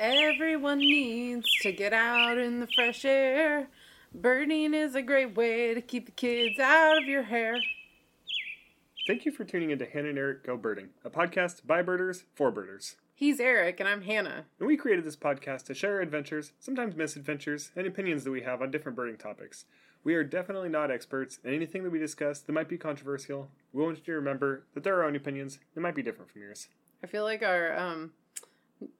Everyone needs to get out in the fresh air. Birding is a great way to keep the kids out of your hair. Thank you for tuning into Hannah and Eric Go Birding, a podcast by birders for birders. He's Eric and I'm Hannah. And we created this podcast to share our adventures, sometimes misadventures, and opinions that we have on different birding topics. We are definitely not experts, and anything that we discuss that might be controversial, we want you to remember that there are our own opinions that might be different from yours. I feel like our um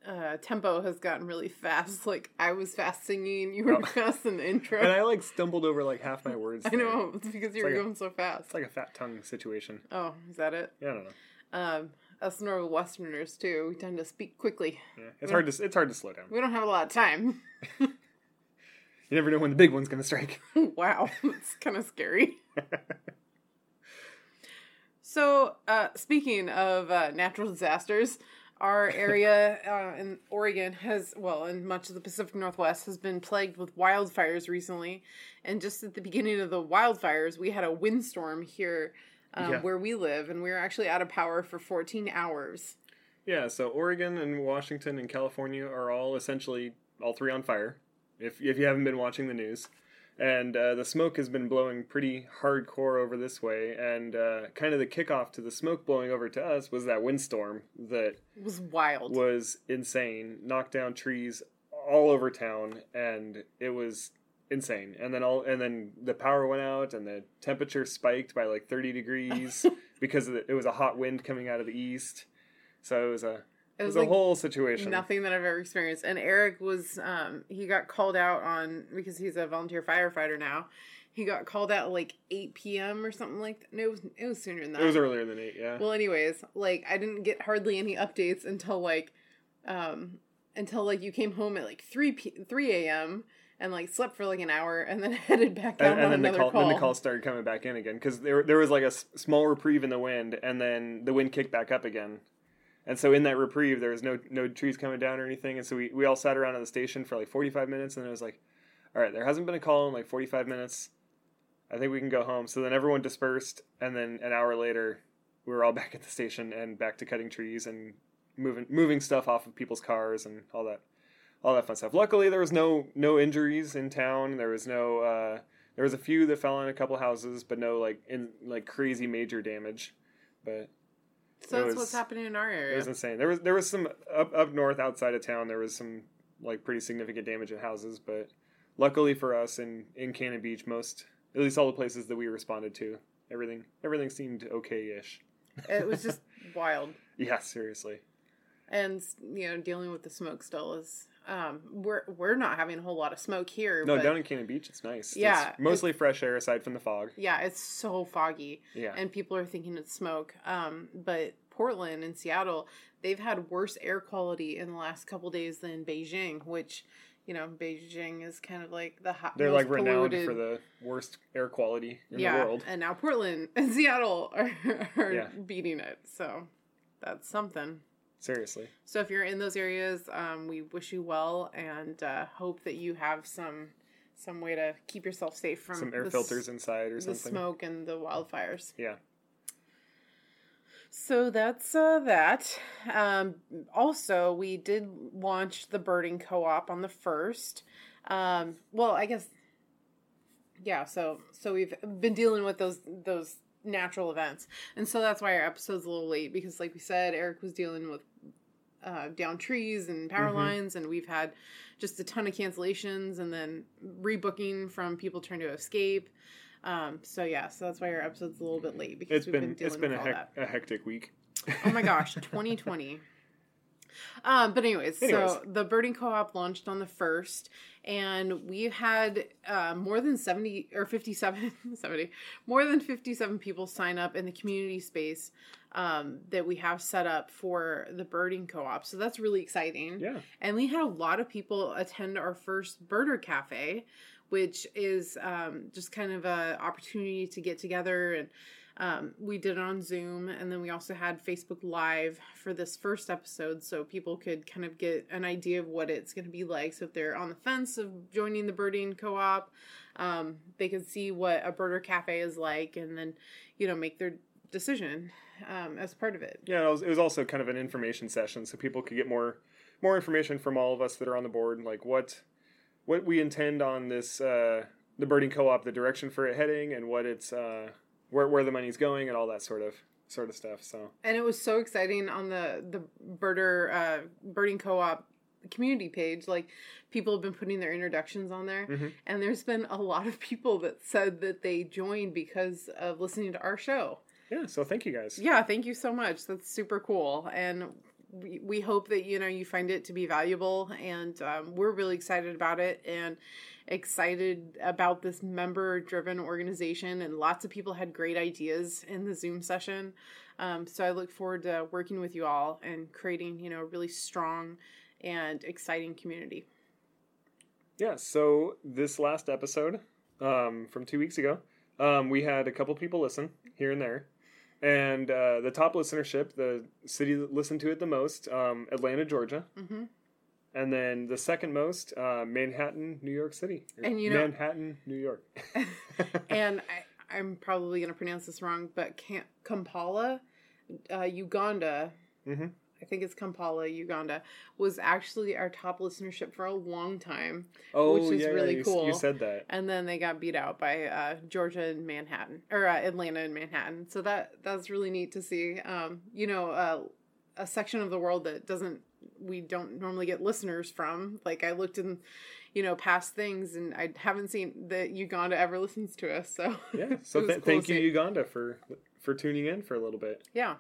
uh, tempo has gotten really fast. Like I was fast singing, you were Oh. fast in the intro. And I like stumbled over like half my words. I there. know it's because you It's were like a- going so fast. It's like a fat tongue situation. oh, is that it? Yeah, I don't know. Um, us Northwesterners too. We tend to speak quickly. Yeah, it's hard to it's hard to slow down. We don't have a lot of time. You never know when the big one's gonna strike. wow, it's kind of scary. So, uh, speaking of uh, natural disasters, our area uh, in Oregon has, well, and much of the Pacific Northwest has been plagued with wildfires recently. And just at the beginning of the wildfires, we had a windstorm here um, Yeah. where we live, and we were actually out of power for 14 hours. Yeah, so Oregon and Washington and California are all essentially all three on fire. If if you haven't been watching the news, and uh, the smoke has been blowing pretty hardcore over this way, and uh, kind of the kickoff to the smoke blowing over to us was that windstorm that It was wild. was insane, knocked down trees all over town, and it was insane. And then all and then the power went out, and the temperature spiked by like thirty degrees because of the, it was a hot wind coming out of the east. So it was a It it was was a whole situation. Nothing that I've ever experienced. And Eric was, um, he got called out on, because he's a volunteer firefighter now. He got called out at like 8 p.m. or something like that. No, it was, it was sooner than that. It was earlier than eight, yeah. Well, anyways, like I didn't get hardly any updates until like, um, until like you came home at like 3 p 3 a.m. and like slept for like an hour and then headed back out and, and then the call, call. then the call started coming back in again because there there was like a s- small reprieve in the wind, and then the wind kicked back up again. And so in that reprieve, there was no no trees coming down or anything, and so we, we all sat around at the station for like forty five minutes, and then it was like, all right, there hasn't been a call in like forty five minutes. I think we can go home. So then everyone dispersed, and then an hour later, we were all back at the station and back to cutting trees and moving moving stuff off of people's cars and all that all that fun stuff. Luckily, there was no no injuries in town. There was no uh, there was a few that fell on a couple houses, but no like in like crazy major damage. But so it that's was- what's happening in our area. it was insane. There was there was some up up north outside of town. There was some like pretty significant damage in houses, but luckily for us in in Cannon Beach, most at least all the places that we responded to, everything everything seemed okay-ish. it was just wild. Yeah, seriously. and you know dealing with the smoke still is um we're we're not having a whole lot of smoke here No, but down in Cannon Beach, it's nice. Yeah, it's mostly fresh air aside from the fog. yeah it's so foggy Yeah, and people are thinking it's smoke um but portland and seattle they've had worse air quality in the last couple days than beijing which you know beijing is kind of like the hot they're like renowned polluted- for the worst air quality in yeah the world. and now portland and seattle are, are Yeah. beating it so that's something Seriously. So if you're in those areas, um, we wish you well and uh, hope that you have some some way to keep yourself safe from Some air the filters inside or the something. smoke and the wildfires. Yeah. So that's uh, that. Um, also, we did launch the birding co-op on the first. Um, well, I guess yeah. So so we've been dealing with those those natural events, and so that's why our episode's a little late because, like we said, Eric was dealing with uh, down trees and power Mhm. lines, and we've had just a ton of cancellations and then rebooking from people trying to escape. Um, so yeah, so that's why our episode's a little bit late because It's we've been, been, dealing it's been a, with all hec- that. a hectic week. Oh my gosh, 2020. Um, but anyways, Anyways. so the birding co-op launched on the first, and we've had uh, more than 70 or 57, 70, more than 57 people sign up in the community space um, that we have set up for the birding co-op. So that's really exciting. Yeah. And we had a lot of people attend our first birder cafe, which is um, just kind of a opportunity to get together and um, we did it on Zoom, and then we also had Facebook Live for this first episode, so people could kind of get an idea of what it's going to be like. So if they're on the fence of joining the birding co-op, um, they can see what a birder cafe is like, and then you know make their decision um, as part of it. Yeah, it was, it was also kind of an information session, so people could get more more information from all of us that are on the board, like what what we intend on this uh, the birding co-op, the direction for it heading, and what it's uh, where where the money's going, and all that sort of sort of stuff. So and it was so exciting on the the birder uh, birding co-op community page like people have been putting their introductions on there Mhm. and there's been a lot of people that said that they joined because of listening to our show yeah, so thank you guys. yeah thank you so much that's super cool and we, we hope that you know you find it to be valuable and um, we're really excited about it and excited about this member driven organization and lots of people had great ideas in the zoom session um, so i look forward to working with you all and creating you know a really strong and exciting community Yeah, so this last episode um, from two weeks ago, um, we had a couple people listen here and there. And uh, the top listenership, the city that listened to it the most, um, Atlanta, Georgia. hmm And then the second most, uh, Manhattan, New York City. And you know- Manhattan, New York. and I, i'm probably going to pronounce this wrong but Camp, kampala uh, uganda hmm I think it's Kampala, Uganda, was actually our top listenership for a long time. Oh, Which is yeah, yeah, really you, cool. You said that. And then they got beat out by uh, Georgia and Manhattan, or uh, Atlanta and Manhattan. So that that's really neat to see. Um, you know, uh, a section of the world that doesn't we don't normally get listeners from. Like I looked in, you know, past things, and I haven't seen that Uganda ever listens to us. So Yeah. So th- cool thank you, see. Uganda, for for tuning in for a little bit. Yeah.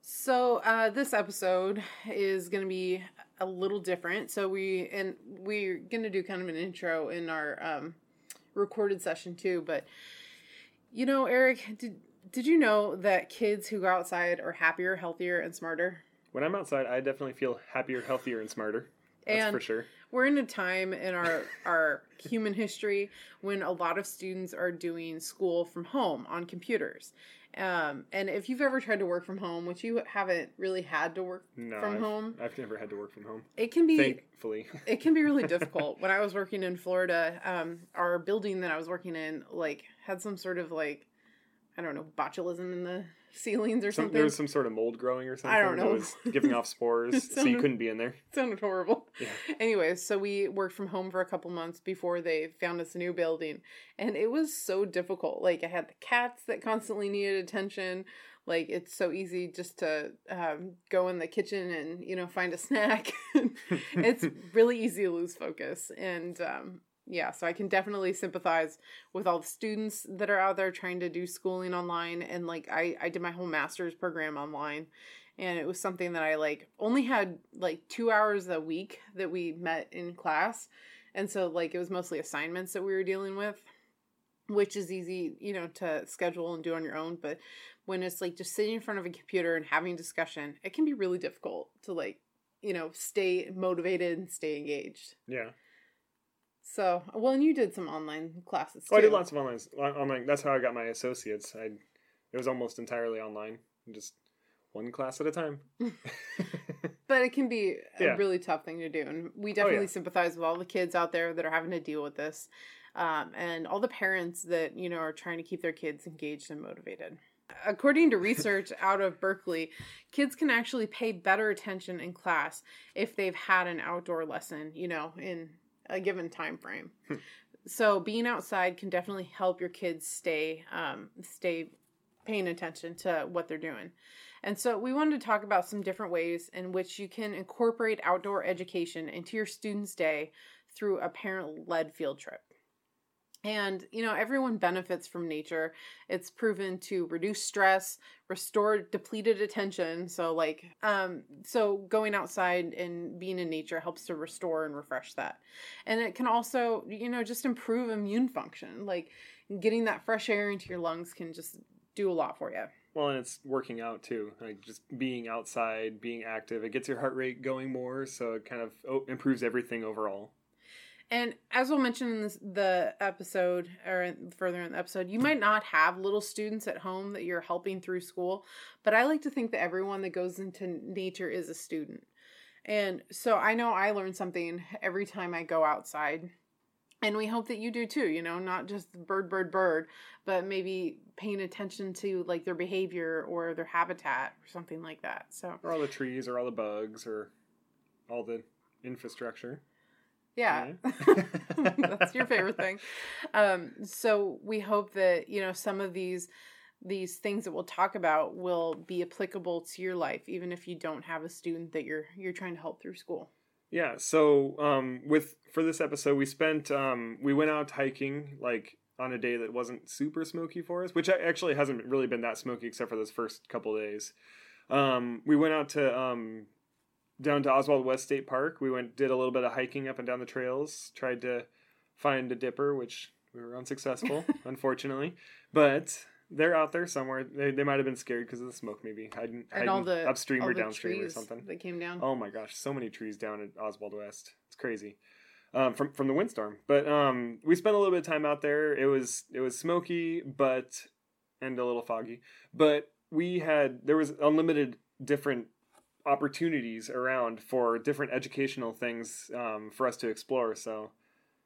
So uh, this episode is going to be a little different. So we and we're going to do kind of an intro in our um, recorded session too. But you know, Eric, did did you know that kids who go outside are happier, healthier, and smarter? When I'm outside, I definitely feel happier, healthier, and smarter. That's And for sure. we're in a time in our our human history when a lot of students are doing school from home on computers. Um, and if you've ever tried to work from home, which you haven't really had to work No, from I've, home, I've never had to work from home. it can be Thankfully. it can be really difficult. When I was working in Florida, um, our building that I was working in like had some sort of like I don't know botulism in the ceilings or Some, something. there was some sort of mold growing or something. I don't that know. was giving off spores, It so you couldn't be in there. Sounded horrible. Yeah. Anyways, so we worked from home for a couple months before they found us a new building. And it was so difficult. Like, I had the cats that constantly needed attention. Like, it's so easy just to um, go in the kitchen and, you know, find a snack. it's really easy to lose focus. And, um, yeah, so I can definitely sympathize with all the students that are out there trying to do schooling online. And, like, I, I did my whole master's program online and it was something that I like only had like two hours a week that we met in class, and so like it was mostly assignments that we were dealing with, which is easy, you know, to schedule and do on your own. But when it's like just sitting in front of a computer and having discussion, it can be really difficult to like, you know, stay motivated and stay engaged. Yeah. So, well, and you did some online classes too. Oh, I did lots of online. Online. That's how I got my associates. I. It was almost entirely online, just one class at a time. But it can be a Yeah. Oh, really tough thing to do. And we definitely yeah. sympathize with all the kids out there that are having to deal with this. Um, and all the parents that, you know, are trying to keep their kids engaged and motivated. According to research out of Berkeley, kids can actually pay better attention in class if they've had an outdoor lesson, you know, in a given time frame. Hmm. so being outside can definitely help your kids stay um, stay paying attention to what they're doing. And so we wanted to talk about some different ways in which you can incorporate outdoor education into your students' day through a parent led field trip. And, you know, everyone benefits from nature. It's proven to reduce stress, restore depleted attention. So, like, um, so going outside and being in nature helps to restore and refresh that. And it can also, you know, just improve immune function. Like, getting that fresh air into your lungs can just do a lot for you. Well, and it's working out too. Like just being outside, being active, it gets your heart rate going more, so it kind of oh, improves everything overall. And as we'll mention in this, the episode or further in the episode, you might not have little students at home that you're helping through school, but I like to think that everyone that goes into nature is a student. And so I know I learn something every time I go outside. And we hope that you do too, you know, not just bird, bird, bird, but maybe paying attention to like their behavior or their habitat or something like that. So, Or all the trees, or all the bugs, or all the infrastructure. Yeah, that's your favorite thing. Um, so we hope that you know some of these these things that we'll talk about will be applicable to your life, even if you don't have a student that you're you're trying to help through school. Yeah. So um, with for this episode, we spent um, we went out hiking like on a day that wasn't super smoky for us, which actually hasn't really been that smoky except for those first couple days. Um, we went out to um, down to Oswald West State Park. We went did a little bit of hiking up and down the trails. Tried to find a dipper, which we were unsuccessful, unfortunately. But they're out there somewhere. They, they might have been scared because of the smoke, maybe hiding, hiding all the upstream all or the downstream or something. that came down. Oh my gosh, so many trees down at Oswald West. It's crazy. Um, from from the windstorm, but um, we spent a little bit of time out there. It was it was smoky, but and a little foggy. But we had there was unlimited different opportunities around for different educational things um, for us to explore. So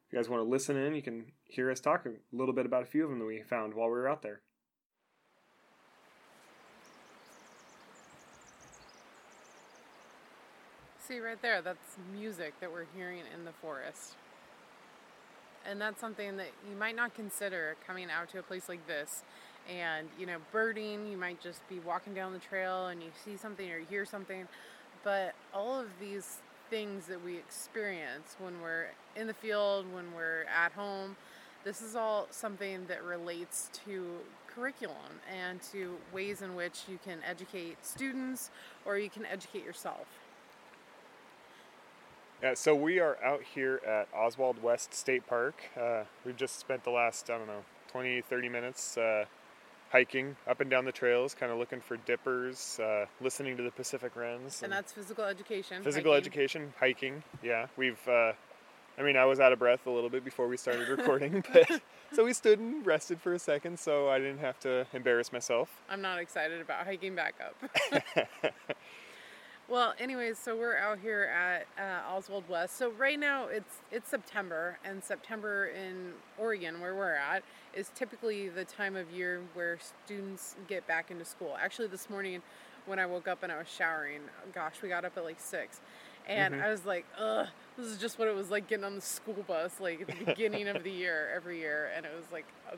if you guys want to listen in, you can hear us talk a little bit about a few of them that we found while we were out there. See right there, that's music that we're hearing in the forest. And that's something that you might not consider coming out to a place like this. And, you know, birding, you might just be walking down the trail and you see something or you hear something. But all of these things that we experience when we're in the field, when we're at home, this is all something that relates to curriculum and to ways in which you can educate students or you can educate yourself. Yeah, so we are out here at Oswald West State Park. Uh, we've just spent the last, I don't know, 20, 30 minutes uh, hiking up and down the trails, kind of looking for dippers, uh, listening to the Pacific Wrens. And that's physical education. physical hiking. education, hiking. Yeah, we've, uh, I mean, I was out of breath a little bit before we started recording, but so we stood and rested for a second so I didn't have to embarrass myself. I'm not excited about hiking back up. well, anyways, so we're out here at uh, Oswald West. So right now it's it's September, and September in Oregon, where we're at, is typically the time of year where students get back into school. Actually, this morning when I woke up and I was showering, gosh, we got up at like six. And Mhm. I was like, ugh, this is just what it was like getting on the school bus, like at the beginning of the year, every year. And it was like a,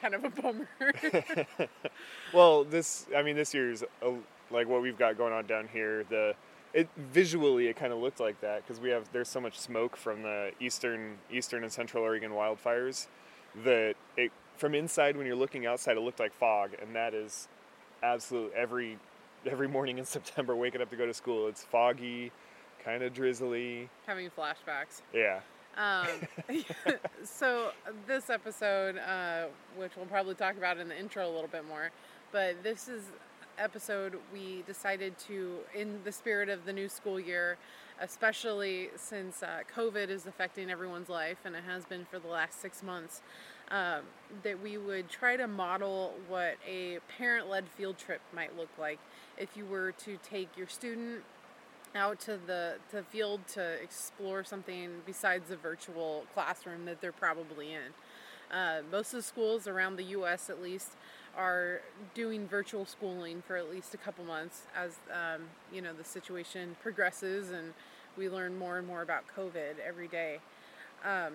kind of a bummer. well, this I mean this year's a, like what we've got going on down here. The it visually it kind of looked like that because we have there's so much smoke from the eastern eastern and central Oregon wildfires that it from inside when you're looking outside it looked like fog and that is absolute every every morning in September waking up to go to school it's foggy, kind of drizzly. Having flashbacks. Yeah. Um, so this episode, uh, which we'll probably talk about in the intro a little bit more, but this is episode we decided to, in the spirit of the new school year, especially since uh, COVID is affecting everyone's life and it has been for the last six months, um, that we would try to model what a parent-led field trip might look like if you were to take your student out to the to the field to explore something besides the virtual classroom that they're probably in. Uh, most of the schools around the U.S. at least are doing virtual schooling for at least a couple months as um, you know the situation progresses and we learn more and more about COVID every day. Um,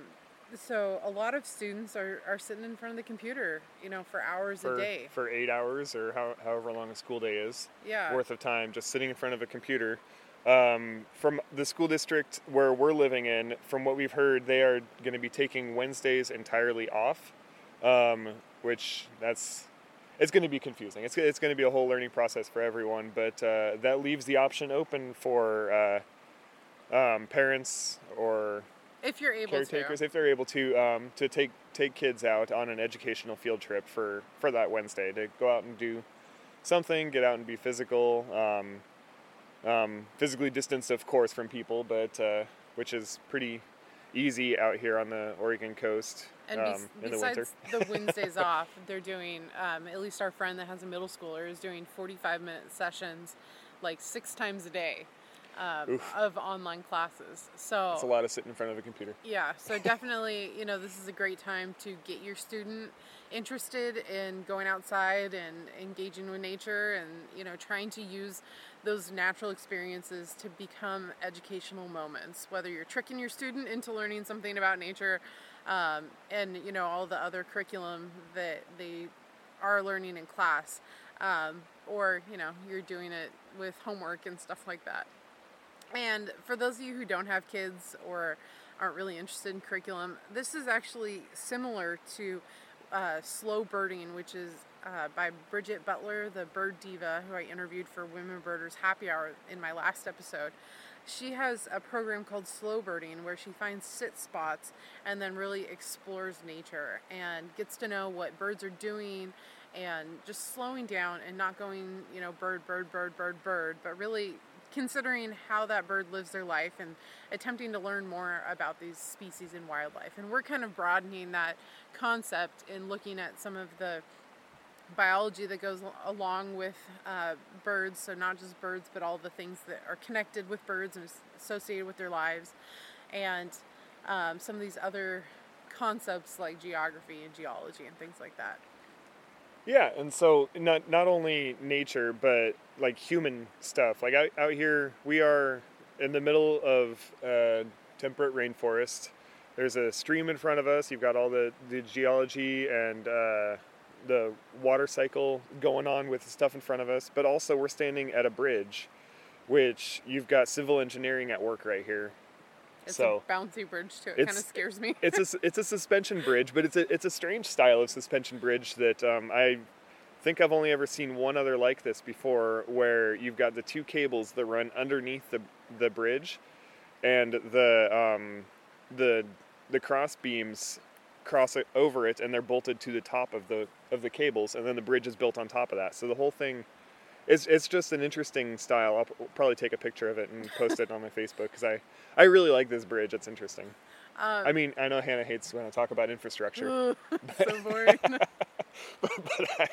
so a lot of students are, are sitting in front of the computer, you know, for hours For, a day. for eight hours or how, however long a school day is. Yeah. worth of time just sitting in front of a computer. Um, from the school district where we're living in, from what we've heard, they are going to be taking Wednesdays entirely off, um, which that's it's going to be confusing. It's it's going to be a whole learning process for everyone, but uh, that leaves the option open for uh, um, parents or if you're able caretakers to. if they're able to um, to take take kids out on an educational field trip for for that Wednesday to go out and do something, get out and be physical, um, physically distanced, of course, from people, but uh, which is pretty easy out here on the Oregon coast And um, in the winter. besides the Wednesdays off, they're doing, um, at least our friend that has a middle schooler is doing 45 minute sessions like six times a day. um, of online classes. So it's a lot of sitting in front of a computer. Yeah, so definitely, you know, this is a great time to get your student interested in going outside and engaging with nature and, you know, trying to use those natural experiences to become educational moments, whether you're tricking your student into learning something about nature um, and, you know, all the other curriculum that they are learning in class, um, or, you know, you're doing it with homework and stuff like that. And for those of you who don't have kids or aren't really interested in curriculum, this is actually similar to uh, Slow Birding, which is uh, by Bridget Butler, the bird diva who I interviewed for Women Birders Happy Hour in my last episode. She has a program called Slow Birding where she finds sit spots and then really explores nature and gets to know what birds are doing and just slowing down and not going, you know, bird, bird, bird, bird, bird, but really considering how that bird lives their life and attempting to learn more about these species in wildlife. And we're kind of broadening that concept in looking at some of the biology that goes along with uh, birds. So, not just birds, but all the things that are connected with birds and associated with their lives. And um, some of these other concepts like geography and geology and things like that. Yeah, and so not not only nature, but like human stuff. Like out, out here, we are in the middle of a temperate rainforest. There's a stream in front of us. You've got all the, the geology and uh, the water cycle going on with the stuff in front of us, but also we're standing at a bridge, which you've got civil engineering at work right here. It's so a bouncy bridge too. It kind of scares me. it's a it's a suspension bridge, but it's a it's a strange style of suspension bridge that um, I think I've only ever seen one other like this before, where you've got the two cables that run underneath the the bridge, and the um, the the cross beams cross over it, and they're bolted to the top of the of the cables, and then the bridge is built on top of that. So the whole thing it's it's just an interesting style. I'll probably take a picture of it and post it on my Facebook because I I really like this bridge. It's interesting. Um, I mean, I know Hannah hates when I talk about infrastructure. so boring. but, but I,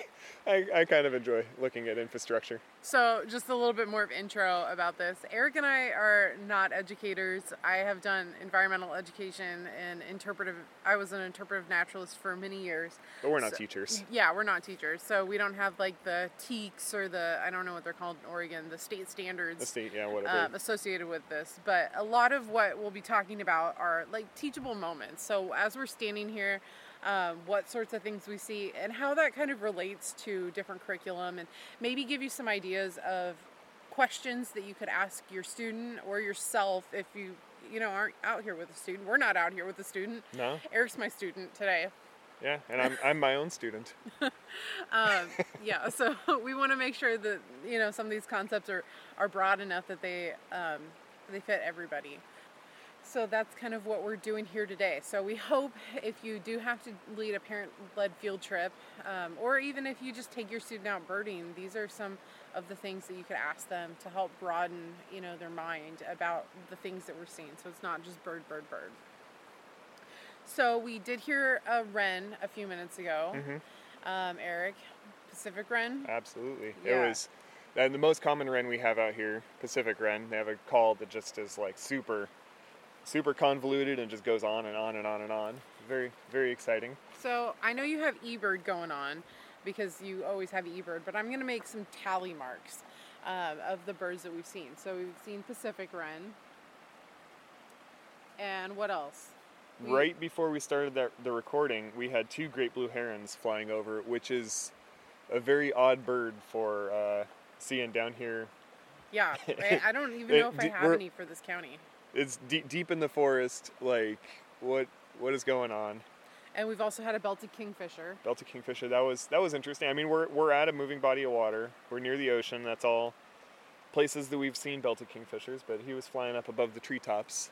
I, I, kind of enjoy looking at infrastructure. So, just a little bit more of intro about this. Eric and I are not educators. I have done environmental education and interpretive. I was an interpretive naturalist for many years. But we're not so, teachers. Yeah, we're not teachers. So we don't have like the TEKS or the I don't know what they're called in Oregon, the state standards. The state, yeah, whatever. Um, associated with this, but a lot of what we'll be talking about are like teachable moments. So as we're standing here um, what sorts of things we see, and how that kind of relates to different curriculum, and maybe give you some ideas of questions that you could ask your student or yourself if you you know aren't out here with a student. We're not out here with a student. No, Eric's my student today. Yeah, and I'm I'm my own student. um, yeah, so we want to make sure that you know some of these concepts are are broad enough that they um, they fit everybody so that's kind of what we're doing here today. So we hope if you do have to lead a parent-led field trip, um, or even if you just take your student out birding, these are some of the things that you could ask them to help broaden, you know, their mind about the things that we're seeing. So it's not just bird, bird, bird. So we did hear a wren a few minutes ago. Mm-hmm. Um, Eric, Pacific wren. Absolutely, yeah. it was. And the most common wren we have out here, Pacific wren, they have a call that just is like super super convoluted and just goes on and on and on and on. Very, very exciting. So I know you have eBird going on because you always have eBird, but I'm going to make some tally marks um, of the birds that we've seen. So we've seen Pacific wren. And what else? We... Right before we started the, the recording, we had two great blue herons flying over, which is a very odd bird for uh, seeing down here. Yeah, I don't even know if I have any for this county it's deep deep in the forest. Like what what is going on? And we've also had a belted kingfisher. Belted kingfisher. That was that was interesting. I mean, we're we're at a moving body of water. We're near the ocean. That's all places that we've seen belted kingfishers. But he was flying up above the treetops.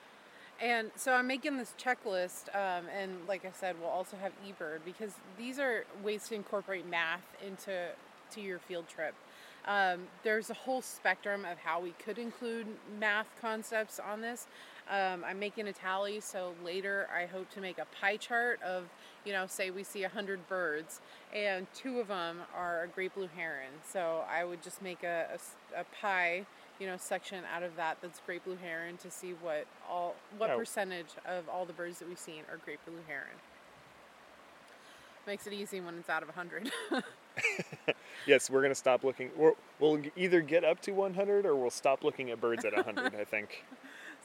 And so I'm making this checklist, um, and like I said, we'll also have eBird because these are ways to incorporate math into to your field trip. Um, there's a whole spectrum of how we could include math concepts on this. Um, I'm making a tally, so later I hope to make a pie chart of, you know, say we see 100 birds, and two of them are a great blue heron. So I would just make a, a, a pie, you know, section out of that that's great blue heron to see what all what Yeah. percentage of all the birds that we've seen are great blue heron. Makes it easy when it's out of 100. Yes, we're gonna stop looking. We'll, we'll either get up to 100 or we'll stop looking at birds at 100. I think.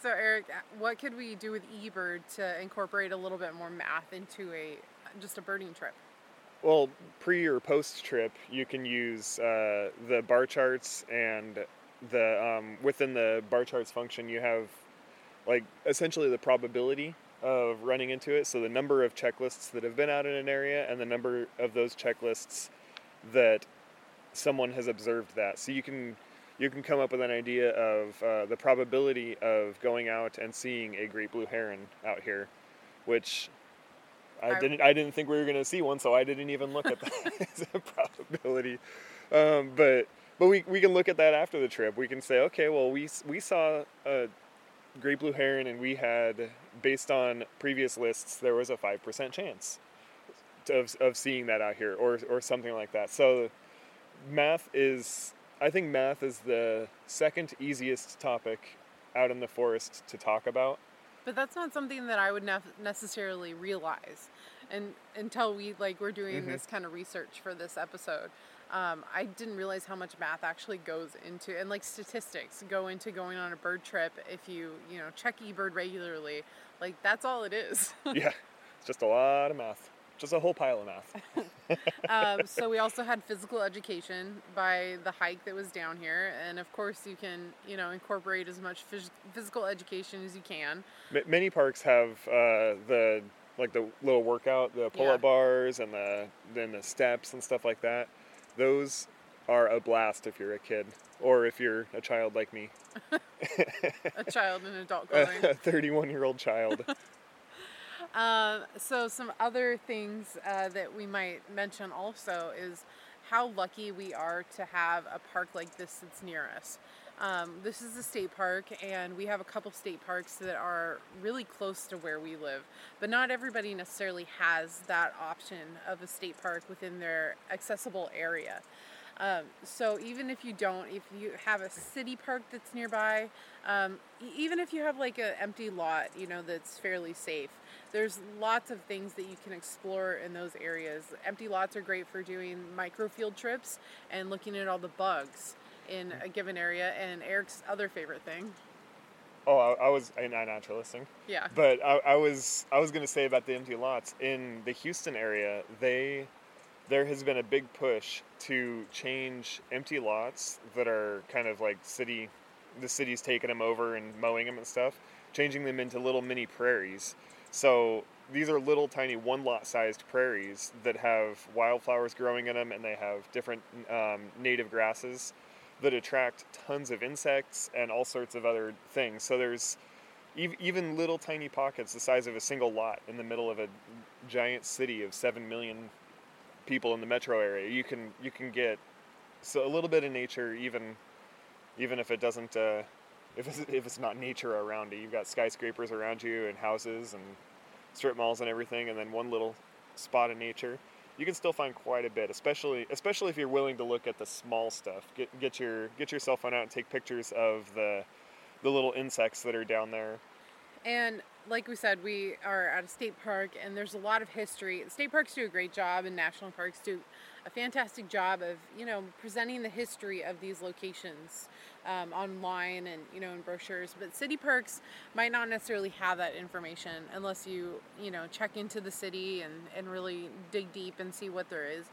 So, Eric, what could we do with eBird to incorporate a little bit more math into a just a birding trip? Well, pre or post trip, you can use uh, the bar charts and the um, within the bar charts function, you have like essentially the probability of running into it. So the number of checklists that have been out in an area and the number of those checklists that someone has observed that. So you can you can come up with an idea of uh, the probability of going out and seeing a great blue heron out here, which I didn't I didn't think we were going to see one, so I didn't even look at that as a probability. Um, but but we, we can look at that after the trip. We can say, okay, well we we saw a great blue heron, and we had based on previous lists, there was a five percent chance of of seeing that out here, or or something like that. So math is I think math is the second easiest topic out in the forest to talk about. But that's not something that I would nef- necessarily realize, and until we like we're doing Mhm. this kind of research for this episode. Um, I didn't realize how much math actually goes into, and like statistics go into going on a bird trip. If you you know check eBird regularly, like that's all it is. yeah, it's just a lot of math, just a whole pile of math. um, so we also had physical education by the hike that was down here, and of course you can you know incorporate as much phys- physical education as you can. M- many parks have uh, the like the little workout, the pull-up Yeah. bars, and the then the steps and stuff like that. Those are a blast if you're a kid or if you're a child like me, A child in adult going. a 31 year old child. Um, so some other things uh, that we might mention also is how lucky we are to have a park like this that's near us. Um, this is a state park, and we have a couple state parks that are really close to where we live. But not everybody necessarily has that option of a state park within their accessible area. Um, so even if you don't, if you have a city park that's nearby, um, even if you have like an empty lot, you know that's fairly safe. There's lots of things that you can explore in those areas. Empty lots are great for doing micro field trips and looking at all the bugs in a given area. And Eric's other favorite thing, Oh, I, I was a naturalisting. yeah, But I, I was I was gonna say about the empty lots in the Houston area. They there has been a big push to change empty lots that are kind of like city. The city's taking them over and mowing them and stuff, changing them into little mini prairies. So these are little tiny one lot sized prairies that have wildflowers growing in them, and they have different um, native grasses that attract tons of insects and all sorts of other things. So there's even little tiny pockets the size of a single lot in the middle of a giant city of 7 million people in the metro area you can you can get so a little bit of nature even even if it doesn't uh, if it's, if it's not nature around you. you've got skyscrapers around you and houses and strip malls and everything and then one little spot of nature you can still find quite a bit especially especially if you're willing to look at the small stuff get get your get your cell phone out and take pictures of the the little insects that are down there And like we said, we are at a state park, and there's a lot of history. State parks do a great job, and national parks do a fantastic job of you know presenting the history of these locations um, online and you know in brochures. But city parks might not necessarily have that information unless you you know check into the city and and really dig deep and see what there is.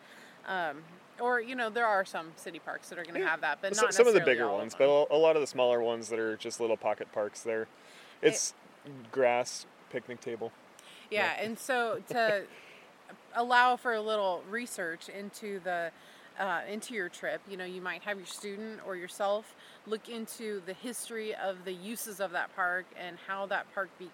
Um, or you know there are some city parks that are going to Yeah. have that, but some, not some of the bigger ones, but a, a lot of the smaller ones that are just little pocket parks there. It's grass, picnic table. Yeah, and so to allow for a little research into the uh, into your trip, you know, you might have your student or yourself look into the history of the uses of that park and how that park be-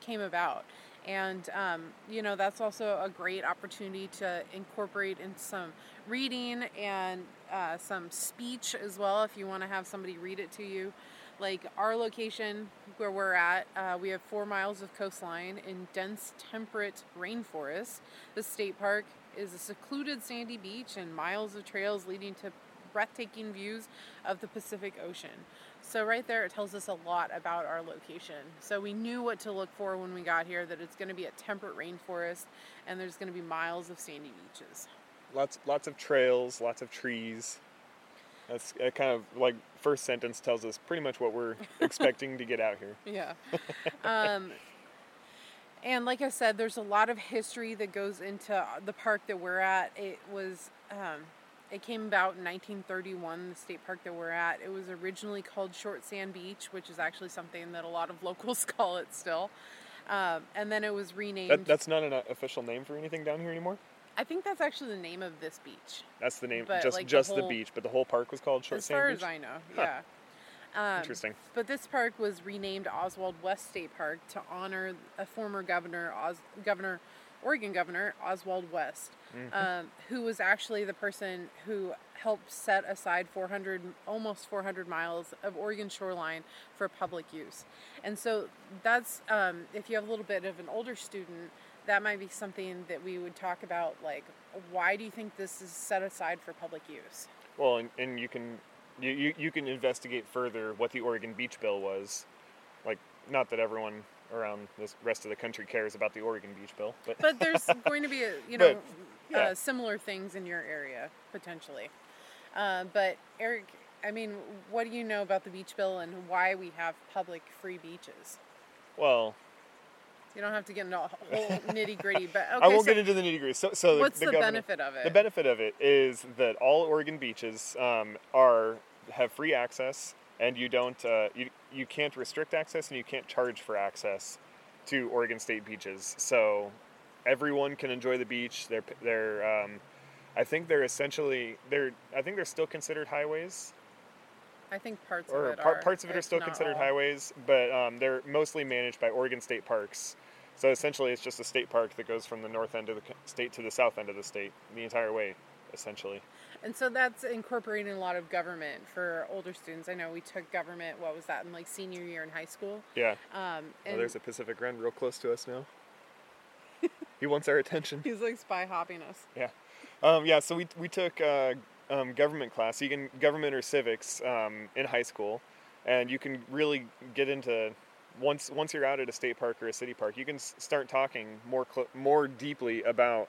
came about. And um, you know that's also a great opportunity to incorporate in some reading and uh, some speech as well. If you want to have somebody read it to you, Like our location where we're at, uh, we have four miles of coastline in dense temperate rainforest. The state park is a secluded sandy beach and miles of trails leading to breathtaking views of the Pacific Ocean. So right there, it tells us a lot about our location. So we knew what to look for when we got here. That it's going to be a temperate rainforest, and there's going to be miles of sandy beaches. Lots lots of trails, lots of trees. That's uh, kind of like first sentence tells us pretty much what we're expecting to get out here. Yeah. um, and like I said, there's a lot of history that goes into the park that we're at. It was, um, it came about in 1931, the state park that we're at. It was originally called Short Sand Beach, which is actually something that a lot of locals call it still. Um, and then it was renamed. That, that's not an uh, official name for anything down here anymore. I think that's actually the name of this beach. That's the name, But, just like, the just the, whole- beach, but the whole park was called Short as Sand far as I know, Huh. yeah. Um, Interesting. But this park was renamed Oswald West State Park to honor a former governor, Os- Governor, Oregon Governor Oswald West, Mm-hmm. um, who was actually the person who helped set aside 400, almost 400 miles of Oregon shoreline for public use. And so that's um, if you have a little bit of an older student, that might be something that we would talk about. Like, why do you think this is set aside for public use? Well, and, and you can you, you, you can investigate further what the Oregon Beach Bill was. Like, not that everyone around the rest of the country cares about the Oregon Beach Bill, but, but there's going to be a, you know But, yeah. uh, similar things in your area potentially uh, but eric i mean what do you know about the beach bill and why we have public free beaches well, you don't have to get into a whole nitty gritty but okay I won't so get into the nitty gritty. So, so what's the, the, governor- benefit of it The benefit of it is that all Oregon beaches um, are have free access, and you don't uh, you you can't restrict access, and you can't charge for access to Oregon State beaches. So everyone can enjoy the beach. They're they're um, I think they're essentially they're I think they're still considered highways, i think parts or of it par- are parts of it are still considered all. highways, but um, they're mostly managed by Oregon State Parks. So essentially, it's just a state park that goes from the north end of the state to the south end of the state, the entire way, essentially. and so that's incorporating a lot of government for older students i know we took government what was that in like senior year in high school Yeah. um, Oh, and there's a Pacific Wren real close to us now. he wants our attention. he's like spy hopping us Yeah. Um, yeah, so we, we took uh, um, government class, you can government or civics um, in high school, and you can really get into once once you're out at a state park or a city park, you can s- start talking more cl- more deeply about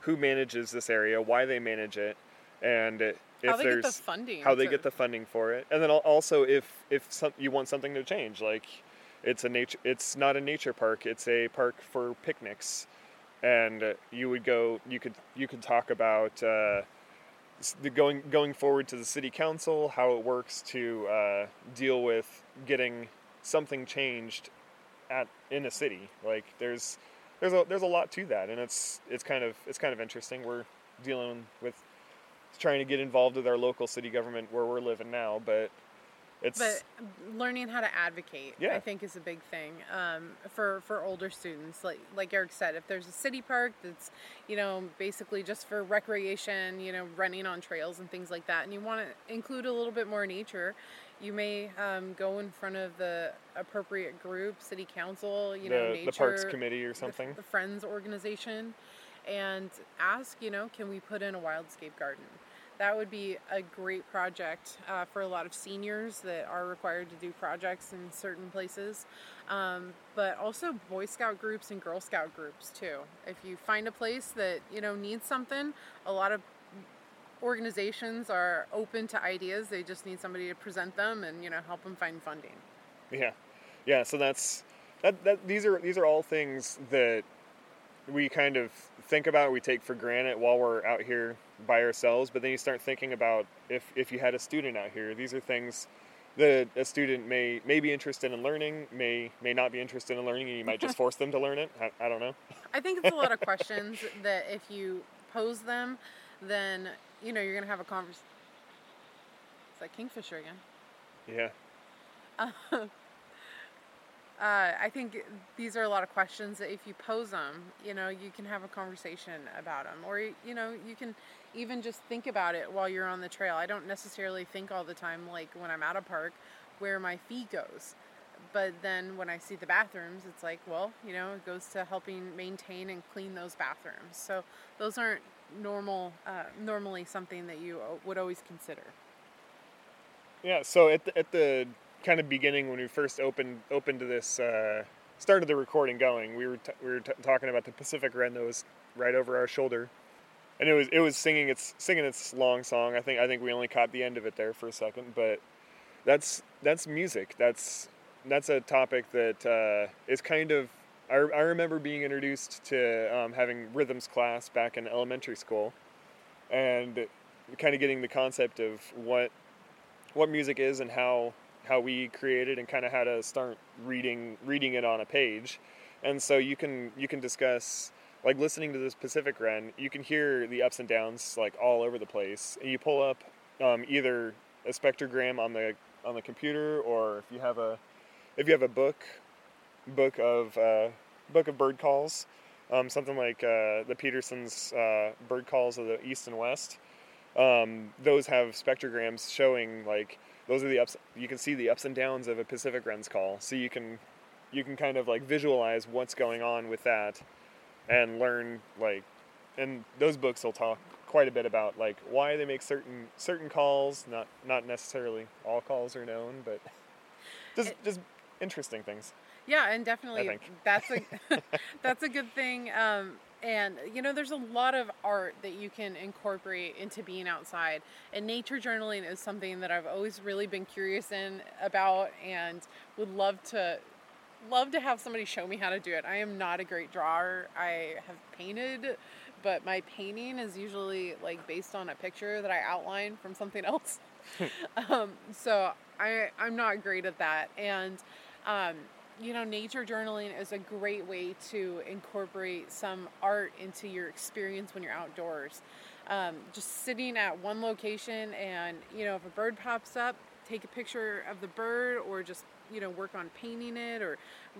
who manages this area, why they manage it, and if how they there's get the funding how they get the funding for it, and then also if if some, you want something to change, like it's a nature, it's not a nature park, it's a park for picnics, and you would go, you could you could talk about uh, the going going forward to the city council, how it works to uh, deal with getting something changed at in a city. Like there's there's a there's a lot to that, and it's it's kind of it's kind of interesting. We're dealing with trying to get involved with our local city government where we're living now, but it's but learning how to advocate Yeah. i think is a big thing um, for for older students like like eric said if there's a city park that's you know basically just for recreation you know running on trails and things like that and you want to include a little bit more nature you may um, go in front of the appropriate group city council you know the, nature the parks committee or the- something. the friends organization and ask you know can we put in a wildscape garden? That would be a great project uh, for a lot of seniors that are required to do projects in certain places. Um, but also boy scout groups and girl scout groups too. If you find a place that you know needs something a lot of organizations are open to ideas they just need somebody to present them and you know help them find funding Yeah, yeah. So that's that. That these are these are all things that we kind of think about. We take for granted while we're out here by ourselves. But then you start thinking about if if you had a student out here, these are things that a student may may be interested in learning, may may not be interested in learning, and you might just force them to learn it. I, I don't know. I think it's a lot of questions that if you pose them, then you know you're gonna have a conversation. It's that Kingfisher again? Yeah. Uh, I think these are a lot of questions that if you pose them, you know, you can have a conversation about them, or you know, you can even just think about it while you're on the trail. I don't necessarily think all the time, like when I'm at a park, where my fee goes. But then when I see the bathrooms, it's like, well, you know, it goes to helping maintain and clean those bathrooms. So those aren't normal, uh, normally something that you uh, would always consider. Yeah. So at the, at the kind of beginning when we first opened opened to this, uh, started the recording going, we were t- we were t- talking about the Pacific Wren that was right over our shoulder, and it was it was singing its singing its long song. I think I think we only caught the end of it there for a second, but that's that's music. That's that's a topic that uh, is kind of. I, I remember being introduced to um, having rhythms class back in elementary school, and kind of getting the concept of what what music is and how how we create it and kind of how to start reading reading it on a page. And so you can you can discuss like listening to this Pacific Wren, you can hear the ups and downs like all over the place. And you pull up um, either a spectrogram on the on the computer or if you have a if you have a book book of uh, book of bird calls, um, something like uh, the Peterson's uh, bird calls of the east and west. Um, those have spectrograms showing like those are the ups. You can see the ups and downs of a Pacific Wren's call, so you can you can kind of like visualize what's going on with that, and learn like, and those books will talk quite a bit about like why they make certain certain calls. Not not necessarily all calls are known, but just just interesting things. Yeah, and definitely that's a that's a good thing. Um, and you know, there's a lot of art that you can incorporate into being outside. And nature journaling is something that I've always really been curious in about, and would love to love to have somebody show me how to do it. I am not a great drawer. I have painted, but my painting is usually like based on a picture that I outline from something else. um, so I I'm not great at that, and um, you know, nature journaling is a great way to incorporate some art into your experience when you're outdoors. Um, just sitting at one location and, you know, if a bird pops up, take a picture of the bird or just, you know, work on painting it or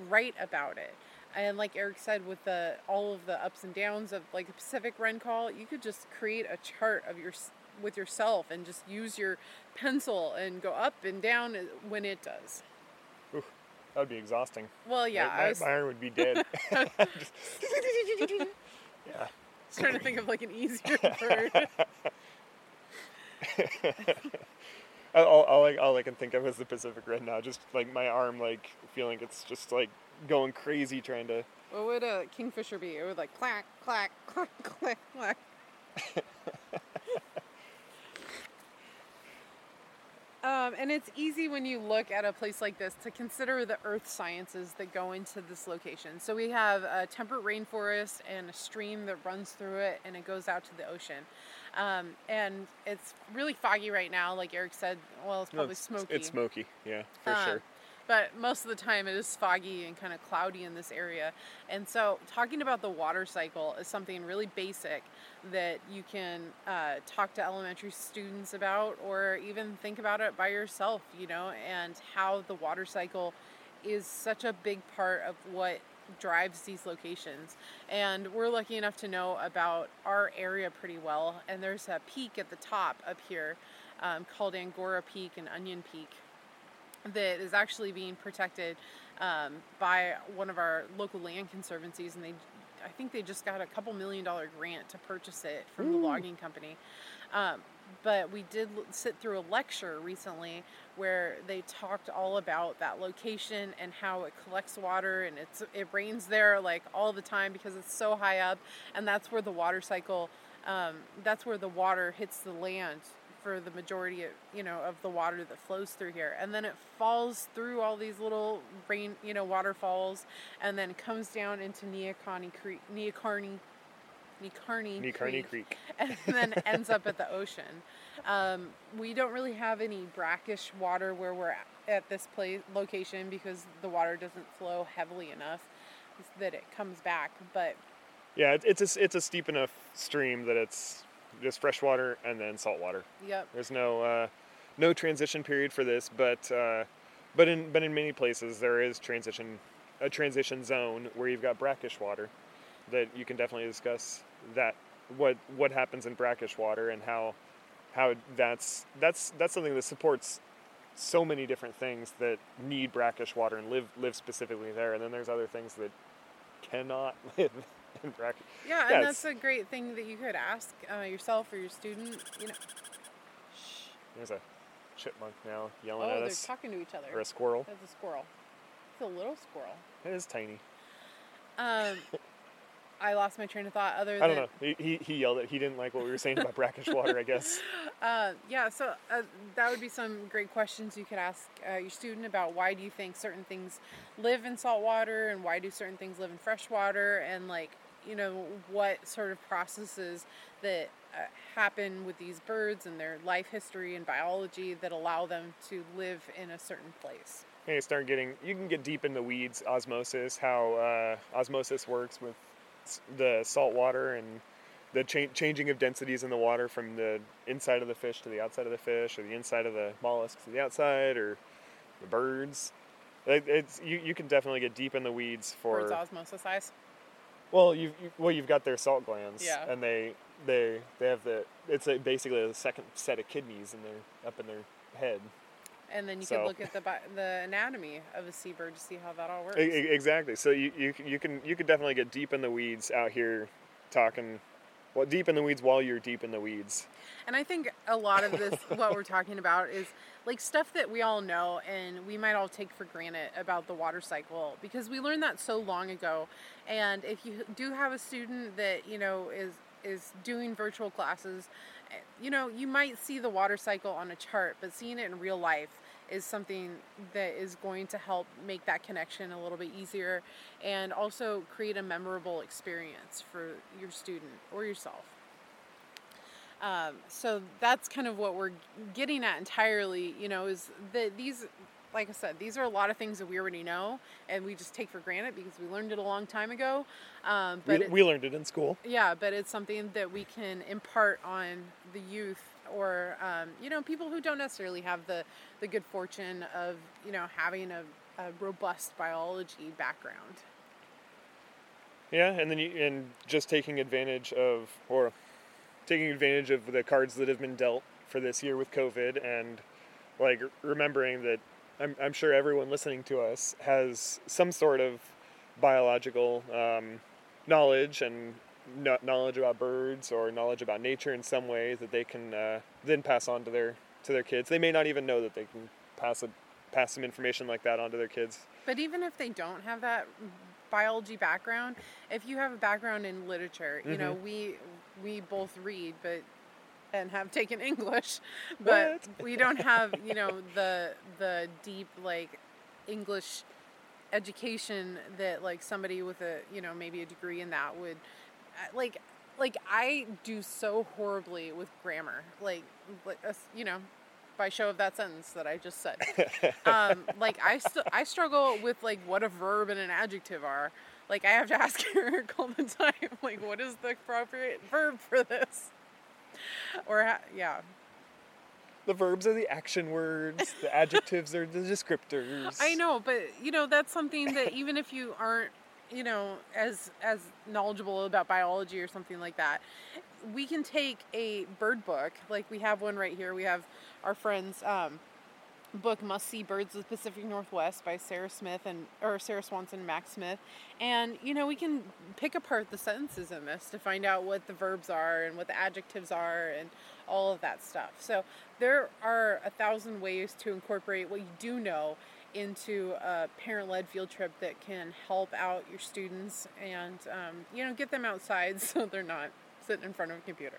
write about it. And like Eric said, with the all of the ups and downs of like a Pacific Wren call, you could just create a chart of your with yourself and just use your pencil and go up and down when it does. That would be exhausting. Well, yeah, my, my, was... my arm would be dead. yeah. I was trying to think of like an easier bird. all, all, I, all I can think of is the Pacific Wren now. Just like my arm, like feeling it's just like going crazy trying to. What would a kingfisher be? It would like clack, clack, clack, clack, clack. Um, and it's easy when you look at a place like this to consider the earth sciences that go into this location. So we have a temperate rainforest and a stream that runs through it and it goes out to the ocean. Um, and it's really foggy right now, like Eric said. Well, it's probably no, it's, smoky. It's smoky, yeah, for um, sure but most of the time it is foggy and kind of cloudy in this area. And so, talking about the water cycle is something really basic that you can uh, talk to elementary students about, or even think about it by yourself, you know, and how the water cycle is such a big part of what drives these locations. And we're lucky enough to know about our area pretty well. And there's a peak at the top up here um, called Angora Peak and Onion Peak that is actually being protected um, by one of our local land conservancies, and they, I think they just got a couple million dollar grant to purchase it from Ooh. the logging company. Um, but we did sit through a lecture recently where they talked all about that location and how it collects water and it's it rains there like all the time because it's so high up and that's where the water cycle um, that's where the water hits the land for the majority of you know of the water that flows through here and then it falls through all these little rain you know waterfalls and then comes down into Neahkahnie Creek Neahkahnie Neahkahnie, Neahkahnie Creek, Creek. and then ends up at the ocean. Um, we don't really have any brackish water where we're at this place location because the water doesn't flow heavily enough that it comes back. But yeah, it's a, it's a steep enough stream that it's just fresh water and then salt water. Yep. There's no uh, no transition period for this, but uh, but in but in many places there is transition a transition zone where you've got brackish water that you can definitely discuss that what what happens in brackish water and how how that's that's that's something that supports so many different things that need brackish water and live live specifically there, and then there's other things that cannot live in brackish. Yeah, Yeah, and that's a great thing that you could ask uh, yourself or your student. You know, There's a chipmunk now yelling oh, at us. Oh, they're talking to each other. or a squirrel. That's a squirrel. It's a little squirrel. It is tiny. Um, I lost my train of thought. Other than I don't know. He, he, yelled at. He didn't like what we were saying about brackish water. I guess. Uh, yeah, so uh, that would be some great questions you could ask uh, your student about why do you think certain things live in salt water and why do certain things live in fresh water and like you know what sort of processes that uh, happen with these birds and their life history and biology that allow them to live in a certain place. And you start getting. You can get deep in the weeds. Osmosis, how uh, osmosis works with the salt water and the cha- changing of densities in the water from the inside of the fish to the outside of the fish, or the inside of the mollusks to the outside, or the birds. It's you, you can definitely get deep in the weeds for Birds osmosis eyes. Well, you've you, well you've got their salt glands, Yeah. and they they they have the it's a, basically the second set of kidneys in their up in their head. And then you So- could look at the the anatomy of a seabird to see how that all works. Exactly. So you, you can- you can you can definitely get deep in the weeds out here, talking, well deep in the weeds while you're deep in the weeds. And I think a lot of this, what we're talking about, is like stuff that we all know and we might all take for granted about the water cycle because we learned that so long ago. And if you do have a student that you know is is doing virtual classes, eh, you know you might see the water cycle on a chart, but seeing it in real life is something that is going to help make that connection a little bit easier and also create a memorable experience for your student or yourself. Um, so that's kind of what we're getting at entirely, you know, is that these, like I said, these are a lot of things that we already know and we just take for granted because we learned it a long time ago. Um, but we, it- we learned it in school. yeah, but it's something that we can impart on the youth or, um, you know, people who don't necessarily have the, the good fortune of, you know, having a, a robust biology background. Yeah, and then you and just taking advantage of or taking advantage of the cards that have been dealt for this year with COVID and like remembering that I'm, I'm sure everyone listening to us has some sort of biological um, knowledge and knowledge about birds or knowledge about nature in some way that they can uh, then pass on to their to their kids. They may not even know that they can pass a pass some information like that on to their kids. But even if they don't have that biology background, if you have a background in literature, you know, we we both read, but and have taken English, but we don't have you know the the deep like English education that like somebody with a you know maybe a degree in that would like like I do so horribly with grammar like like uh, you know by show of that sentence that I just said um, like I st- I struggle with like what a verb and an adjective are. Like I have to ask Eric all the time, like what is the appropriate verb for this? Or ha- yeah, The verbs are the action words, the adjectives are the descriptors. I know, but you know that's something that even if you aren't, you know, as as knowledgeable about biology or something like that, we can take a bird book. Like we have one right here. We have our friends. Um, book Must See Birds of the Pacific Northwest by Sarah Smith and or Sarah Swanson and Max Smith. And you know, we can pick apart the sentences in this to find out what the verbs are and what the adjectives are and all of that stuff. So there are a thousand ways to incorporate what you do know into a parent-led field trip that can help out your students and um, you know get them outside so they're not sitting in front of a computer.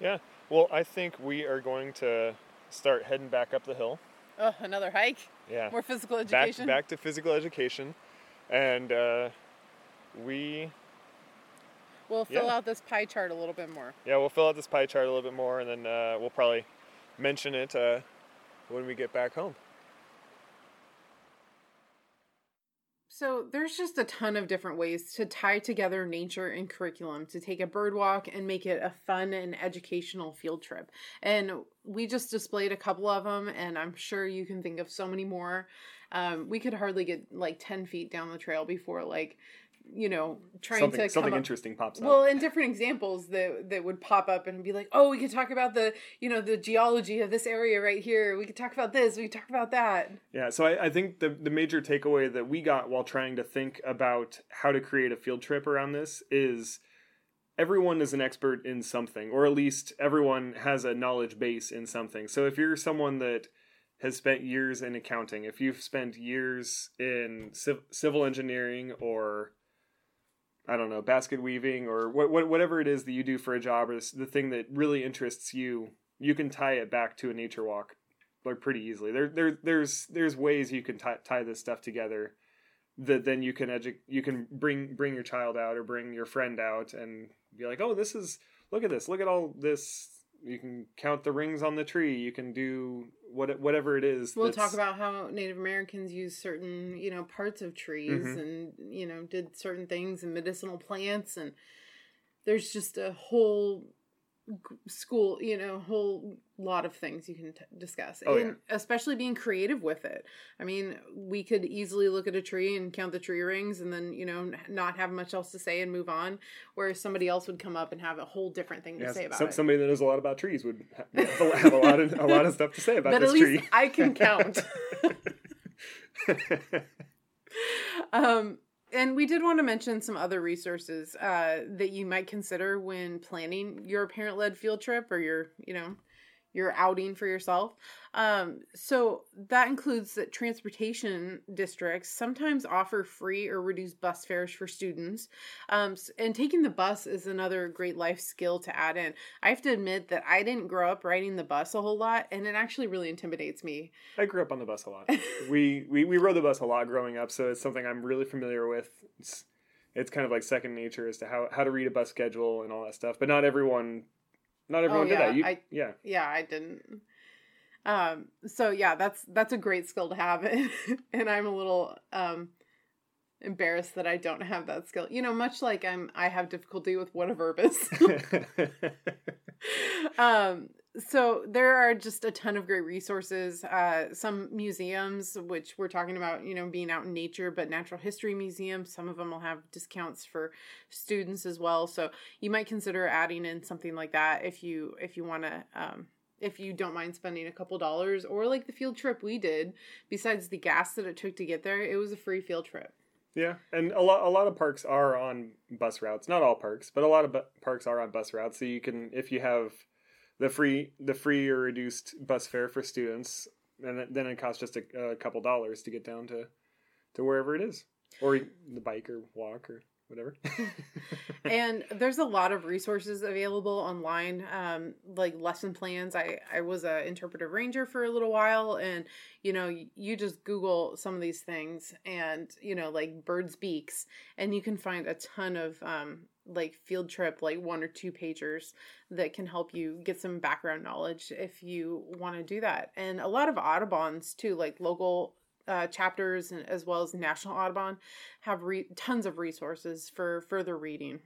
Yeah. Well, I think we are going to start heading back up the hill. Oh, another hike, Yeah. more physical back education. back to physical education, and uh, we We'll fill Yeah. out this pie chart a little bit more. yeah we'll fill out this pie chart a little bit more, and then uh, we'll probably mention it uh, when we get back home. So there's just a ton of different ways to tie together nature and curriculum to take a bird walk and make it a fun and educational field trip. And we just displayed a couple of them, and I'm sure you can think of so many more. Um, we could hardly get like 10 feet down the trail before like you know, trying something to something come up, interesting pops up. well, in different examples that that would pop up and be like, oh, we could talk about the you know the geology of this area right here. We could talk about this. We could talk about that. Yeah, so I, I think the the major takeaway that we got while trying to think about how to create a field trip around this is everyone is an expert in something, or at least everyone has a knowledge base in something. So if you're someone that has spent years in accounting, if you've spent years in civ- civil engineering or I don't know, basket weaving or what, what whatever it is that you do for a job or the thing that really interests you, you can tie it back to a nature walk like pretty easily. There there there's there's ways you can tie tie this stuff together that then you can edu- you can bring bring your child out or bring your friend out and be like, "Oh, this is look at this. Look at all this you can count the rings on the tree. You can do what whatever it is. We'll that's- talk about how Native Americans use certain, you know, parts of trees Mhm. and, you know, did certain things and medicinal plants. And there's just a whole school, you know, whole lot of things you can t- discuss. Oh, and especially being creative with it. I mean, we could easily look at a tree and count the tree rings and then, you know, not have much else to say and move on. Whereas somebody else would come up and have a whole different thing to say about some, it. somebody that knows a lot about trees would have a, have a lot of a lot of stuff to say about but this at least tree. I can count. um, and we did want to mention some other resources uh, that you might consider when planning your parent-led field trip or your, you know, your outing for yourself. Um, so that includes that transportation districts sometimes offer free or reduced bus fares for students. Um, and taking the bus is another great life skill to add in. I have to admit that I didn't grow up riding the bus a whole lot, and it actually really intimidates me. I grew up on the bus a lot. we, we we rode the bus a lot growing up, so it's something I'm really familiar with. It's it's kind of like second nature as to how how to read a bus schedule and all that stuff. But not everyone, not everyone did Oh, yeah, that. You, I- yeah, yeah i didn't um so yeah that's that's a great skill to have and i'm a little um embarrassed that i don't have that skill. You know much like i'm i have difficulty with what a verb is. Um so there are just a ton of great resources. Uh some museums which we're talking about you know being out in nature but natural history museums some of them will have discounts for students as well. So you might consider adding in something like that if you if you want to um if you don't mind spending a couple dollars or like the field trip we did besides the gas that it took to get there it was a free field trip yeah, and a lot a lot of parks are on bus routes. Not all parks, but a lot of bu- parks are on bus routes. So you can if you have the free the free or reduced bus fare for students, and then- it costs just a, a couple dollars to get down to to wherever it is, or the bike or walk or whatever. and there's a lot of resources available online um, like lesson plans i i was a interpretive ranger for a little while and you know you just google some of these things and you know like birds beaks and you can find a ton of um, like field trip like one or two pagers that can help you get some background knowledge if you want to do that and a lot of audubons too like local uh, chapters as well as national audubon have re- tons of resources for further reading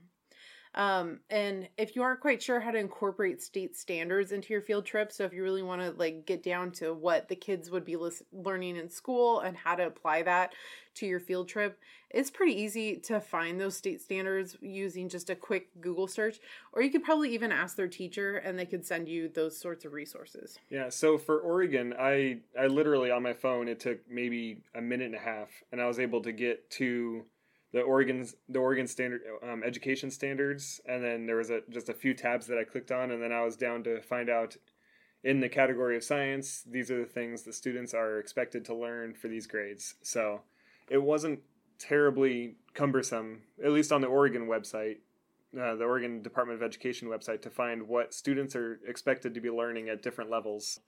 um, and if you aren't quite sure how to incorporate state standards into your field trip, so if you really want to like get down to what the kids would be lis- learning in school and how to apply that to your field trip, it's pretty easy to find those state standards using just a quick Google search, or you could probably even ask their teacher and they could send you those sorts of resources. Yeah, so for Oregon, I I literally on my phone it took maybe a minute and a half, and I was able to get to the Oregon's the Oregon standard um, education standards, and then there was a just a few tabs that I clicked on, and then I was down to find out in the category of science these are the things the students are expected to learn for these grades. So it wasn't terribly cumbersome, at least on the Oregon website. Uh, the Oregon Department of Education website to find what students are expected to be learning at different levels.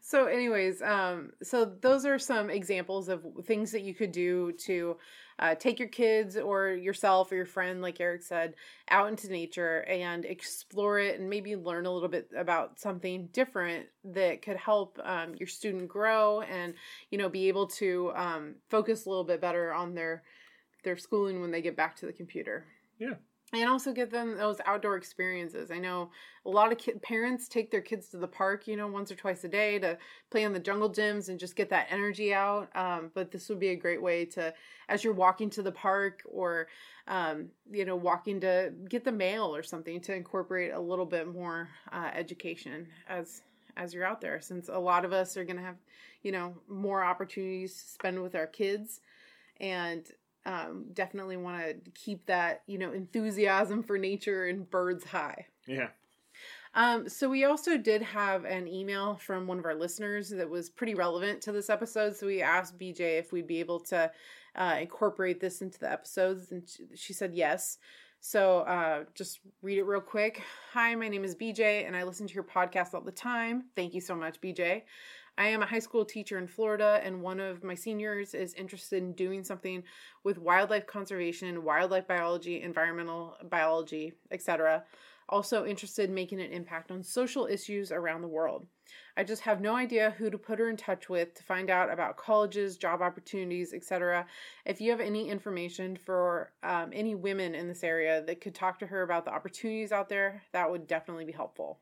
So, anyways, um, so those are some examples of things that you could do to uh, take your kids or yourself or your friend, like Eric said, out into nature and explore it and maybe learn a little bit about something different that could help um, your student grow and you know be able to um, focus a little bit better on their their schooling when they get back to the computer. Yeah. And also give them those outdoor experiences. I know a lot of parents take their kids to the park, you know, once or twice a day to play on the jungle gyms and just get that energy out. Um, but this would be a great way to, as you're walking to the park or, um, you know, walking to get the mail or something, to incorporate a little bit more uh, education as as you're out there. Since a lot of us are going to have, you know, more opportunities to spend with our kids, and um, definitely want to keep that you know enthusiasm for nature and birds high. Yeah. Um, so we also did have an email from one of our listeners that was pretty relevant to this episode. So we asked BJ if we'd be able to uh, incorporate this into the episodes, and she said yes. So uh, just read it real quick. Hi, my name is BJ, and I listen to your podcast all the time. Thank you so much, BJ. I am a high school teacher in Florida, and one of my seniors is interested in doing something with wildlife conservation, wildlife biology, environmental biology, etc. Also interested in making an impact on social issues around the world. I just have no idea who to put her in touch with to find out about colleges, job opportunities, etc. If you have any information for um, any women in this area that could talk to her about the opportunities out there, that would definitely be helpful.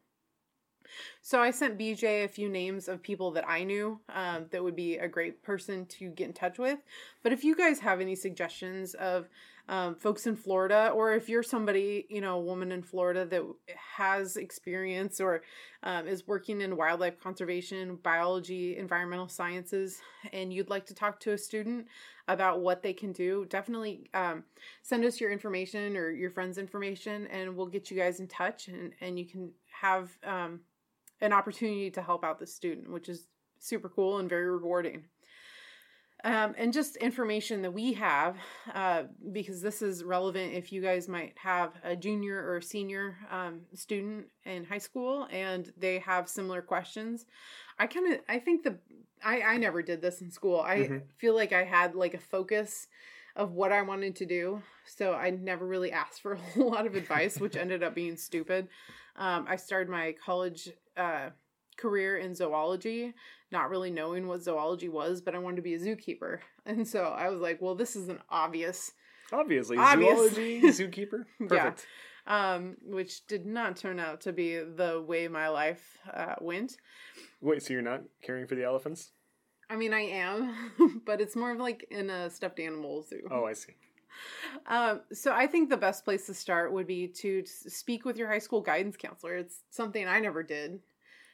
So I sent BJ a few names of people that I knew um, that would be a great person to get in touch with. But if you guys have any suggestions of um, folks in Florida, or if you're somebody, you know, a woman in Florida that has experience or um, is working in wildlife conservation, biology, environmental sciences, and you'd like to talk to a student about what they can do, definitely um, send us your information or your friend's information, and we'll get you guys in touch, and, and you can have um, an opportunity to help out the student, which is super cool and very rewarding. Um, and just information that we have, uh, because this is relevant if you guys might have a junior or senior um, student in high school and they have similar questions. I kind of, I think the, I, I never did this in school. I mm-hmm. feel like I had like a focus of what I wanted to do. So I never really asked for a whole lot of advice, which ended up being stupid. Um, I started my college uh, career in zoology, not really knowing what zoology was, but I wanted to be a zookeeper. And so I was like, well, this is an obvious. Obviously, obvious. zoology, zookeeper. Perfect. Yeah. Um, which did not turn out to be the way my life uh, went. Wait, so you're not caring for the elephants? I mean, I am, but it's more of like in a stuffed animal zoo. Oh, I see. Um, so I think the best place to start would be to speak with your high school guidance counselor. It's something I never did.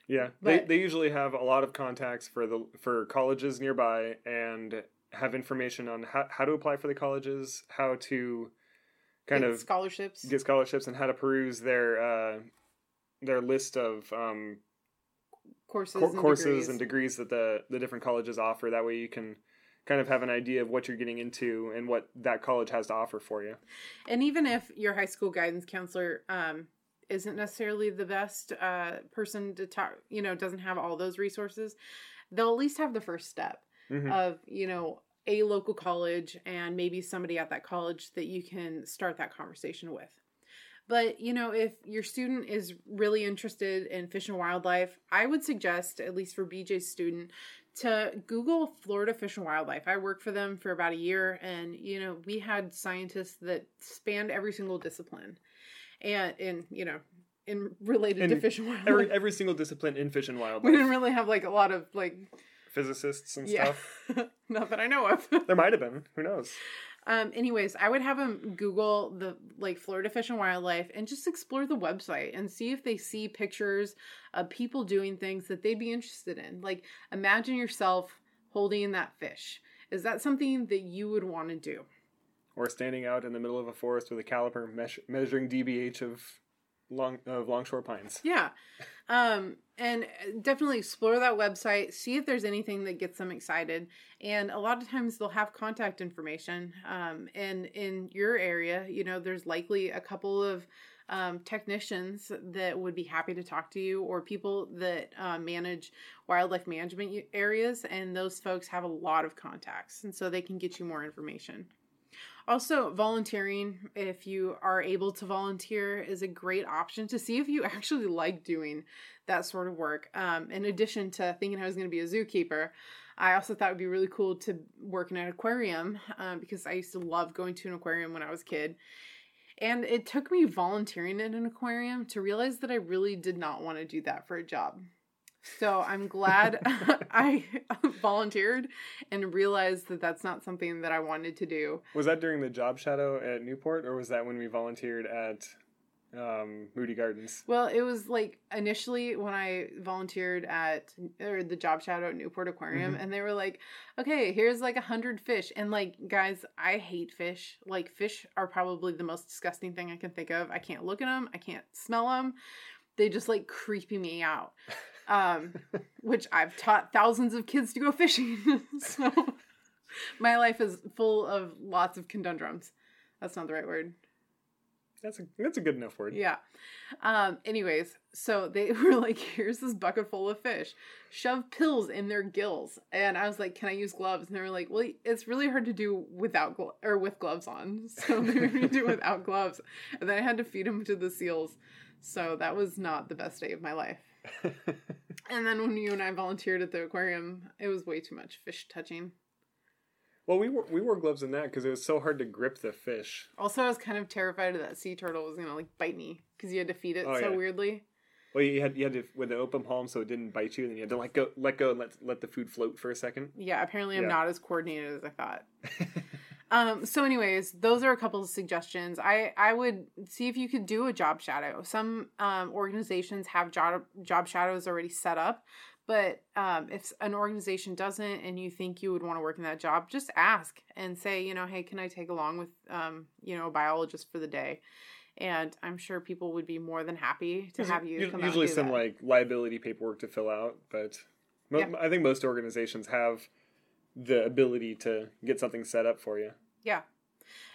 Yeah, but, they they usually have a lot of contacts for the for colleges nearby and have information on how, how to apply for the colleges, how to kind get of scholarships, get scholarships, and how to peruse their uh, their list of um, courses, co- and courses degrees. and degrees that the the different colleges offer. That way, you can kind of have an idea of what you're getting into and what that college has to offer for you. And even if your high school guidance counselor um, isn't necessarily the best uh, person to talk, you know, doesn't have all those resources, they'll at least have the first step mm-hmm. of, you know, a local college and maybe somebody at that college that you can start that conversation with. But, you know, if your student is really interested in fish and wildlife, I would suggest, at least for BJ's student, to Google Florida Fish and Wildlife. I worked for them for about a year, and you know we had scientists that spanned every single discipline, and in you know in related and to fish and wildlife. Every every single discipline in fish and wildlife. We didn't really have like a lot of like physicists and yeah. stuff. Not that I know of. there might have been. Who knows? Um, anyways, I would have them Google the like Florida Fish and Wildlife and just explore the website and see if they see pictures of people doing things that they'd be interested in. Like, imagine yourself holding that fish. Is that something that you would want to do? Or standing out in the middle of a forest with a caliper measuring DBH of long of longshore pines. Yeah. Um, and definitely explore that website, see if there's anything that gets them excited. And a lot of times they'll have contact information. Um, and in your area, you know, there's likely a couple of um, technicians that would be happy to talk to you or people that uh, manage wildlife management areas. And those folks have a lot of contacts. And so they can get you more information. Also, volunteering, if you are able to volunteer, is a great option to see if you actually like doing that sort of work. Um, in addition to thinking I was going to be a zookeeper, I also thought it would be really cool to work in an aquarium um, because I used to love going to an aquarium when I was a kid. And it took me volunteering in an aquarium to realize that I really did not want to do that for a job. So I'm glad I volunteered and realized that that's not something that I wanted to do. Was that during the job shadow at Newport, or was that when we volunteered at um, Moody Gardens? Well, it was like initially when I volunteered at or the job shadow at Newport Aquarium, Mhm. and they were like, "Okay, here's like a hundred fish," and like, guys, I hate fish. Like, fish are probably the most disgusting thing I can think of. I can't look at them. I can't smell them. They just like creepy me out. Um, which I've taught thousands of kids to go fishing. so my life is full of lots of conundrums. That's not the right word. That's a that's a good enough word. Yeah. Um, anyways, so they were like, here's this bucket full of fish. Shove pills in their gills. And I was like, can I use gloves? And they were like, well, it's really hard to do without glo- or with gloves on. So they made me do without gloves. And then I had to feed them to the seals. So that was not the best day of my life. And then when you and I volunteered at the aquarium, it was way too much fish touching. well, we wore, we wore gloves in that because it was so hard to grip the fish. Also, I was kind of terrified that sea turtle was gonna like bite me because you had to feed it Oh, so yeah. weirdly. Well, you had you had to with an open palm so it didn't bite you, and then you had to let go, let go, and let let the food float for a second. Yeah, apparently I'm Yeah. not as coordinated as I thought. Um, so anyways, those are a couple of suggestions. I, I would see if you could do a job shadow. Some um, organizations have job, job shadows already set up, but um, if an organization doesn't and you think you would want to work in that job, just ask and say, you know, hey, can I take along with, um, you know, a biologist for the day? And I'm sure people would be more than happy to have you come usually some that. like liability paperwork to fill out, but mo- Yeah. I think most organizations have the ability to get something set up for you. Yeah.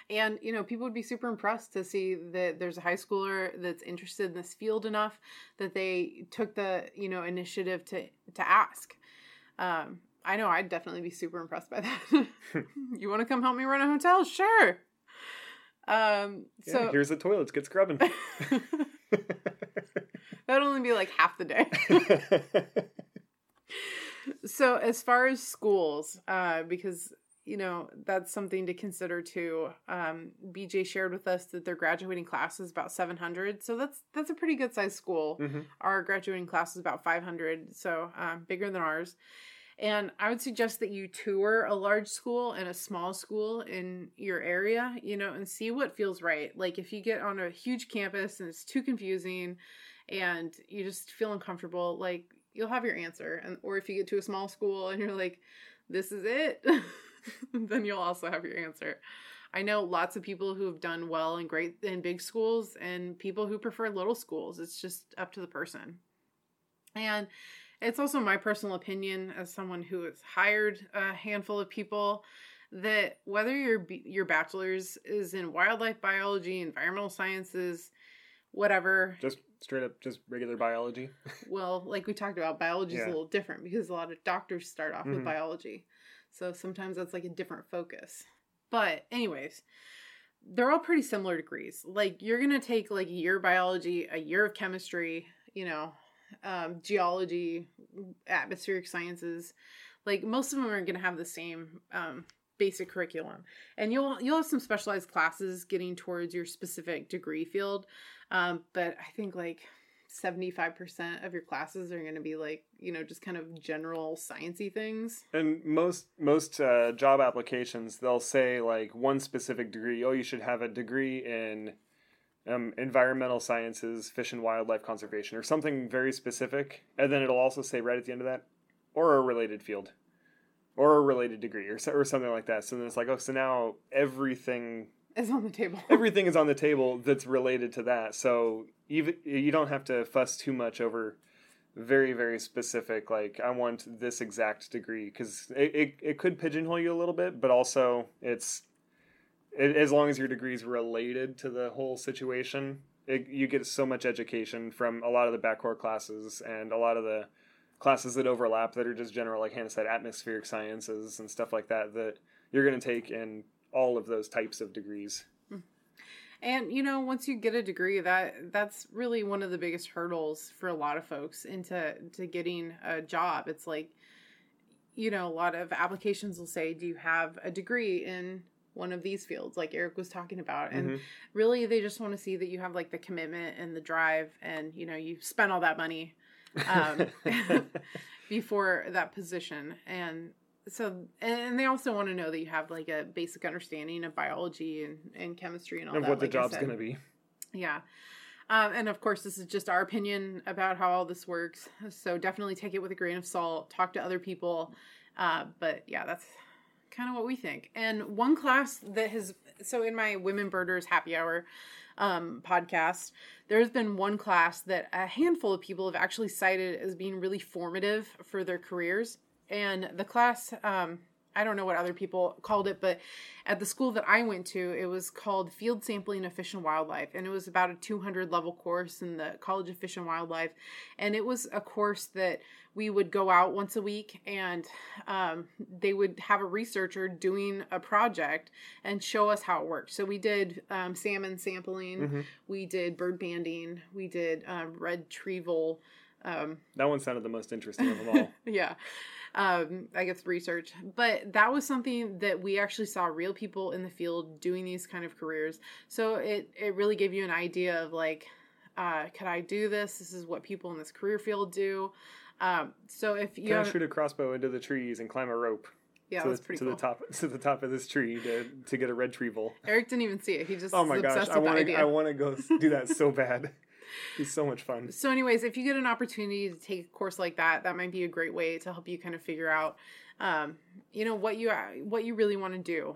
And, you know, people would be super impressed to see that there's a high schooler that's interested in this field enough that they took the, you know, initiative to to ask. Um, I know I'd definitely be super impressed by that. you want to come help me run a hotel? Sure. Um, Yeah, so here's the toilets. Get scrubbing. that'd only be like half the day. So as far as schools uh because you know that's something to consider too um bj shared with us that their graduating class is about 700 so that's that's a pretty good sized school. Hmm our graduating class is about 500 so um, bigger than ours. And i would suggest that you tour a large school and a small school in your area you know and see what feels right. Like if you get on a huge campus and it's too confusing and you just feel uncomfortable like you'll have your answer and or if you get to a small school and you're like this is it then you'll also have your answer. I know lots of people who have done well in great in big schools and people who prefer little schools. It's just up to the person. And it's also my personal opinion as someone who has hired a handful of people that whether your your bachelor's is in wildlife biology environmental sciences whatever just straight up, just regular biology. well, like we talked about, biology is Yeah. a little different because a lot of doctors start off with Mhm. biology. So sometimes that's like a different focus. But, anyways, they're all pretty similar degrees. Like, you're going to take like a year of biology, a year of chemistry, you know, um, geology, atmospheric sciences. Like, most of them are going to have the same um, basic curriculum. And you'll you'll have some specialized classes getting towards your specific degree field. Um, but I think like 75% of your classes are going to be like, you know, just kind of general sciencey things. And most most uh, job applications, they'll say like one specific degree. Oh, you should have a degree in um, environmental sciences, fish and wildlife conservation, or something very specific. And then it'll also say right at the end of that, or a related field, or a related degree, or or something like that. So then it's like, oh, so now everything Is on the table. everything is on the table that's related to that. So even you don't have to fuss too much over very very specific like I want this exact degree because it, it it could pigeonhole you a little bit, but also it's it, as long as your degree is related to the whole situation, it, you get so much education from a lot of the backcourt classes and a lot of the classes that overlap that are just general like Hannah said atmospheric sciences and stuff like that that you're going to take in all of those types of degrees. And you know, once you get a degree, that that's really one of the biggest hurdles for a lot of folks into to getting a job. It's like, you know, a lot of applications will say, "Do you have a degree in one of these fields like Eric was talking about and Mhm. really they just want to see that you have like the commitment and the drive and you know you spent all that money um, before that position and so and they also want to know that you have like a basic understanding of biology and, and chemistry and all of that what the like job's going to be. Yeah. Um, and of course, this is just our opinion about how all this works. So definitely take it with a grain of salt. Talk to other people. Uh, but yeah, that's kind of what we think. And one class that has, so in my Women Birders Happy Hour um, podcast, there's been one class that a handful of people have actually cited as being really formative for their careers. And the class, um, I don't know what other people called it, but at the school that I went to, it was called Field Sampling of Fish and Wildlife. And it was about a 200 level course in the College of Fish and Wildlife. And it was a course that we would go out once a week and um, they would have a researcher doing a project and show us how it worked. So we did um, salmon sampling, Mhm. we did bird banding, we did um, red retrieval. Um, That one sounded the most interesting of them all. yeah um i guess research. But that was something that we actually saw real people in the field doing these kind of careers. So it it really gave you an idea of like uh could i do this? This is what people in this career field do. Um so if you Can shoot a crossbow into the trees and climb a rope? Yeah to, that's the, pretty to cool. the top to the top of this tree to, to get a retrieval? eric didn't even see it. He just Oh my gosh, I want to I want to go do that so bad. It's so much fun. So, anyways, if you get an opportunity to take a course like that, that might be a great way to help you kind of figure out, um, you know, what you what you really want to do.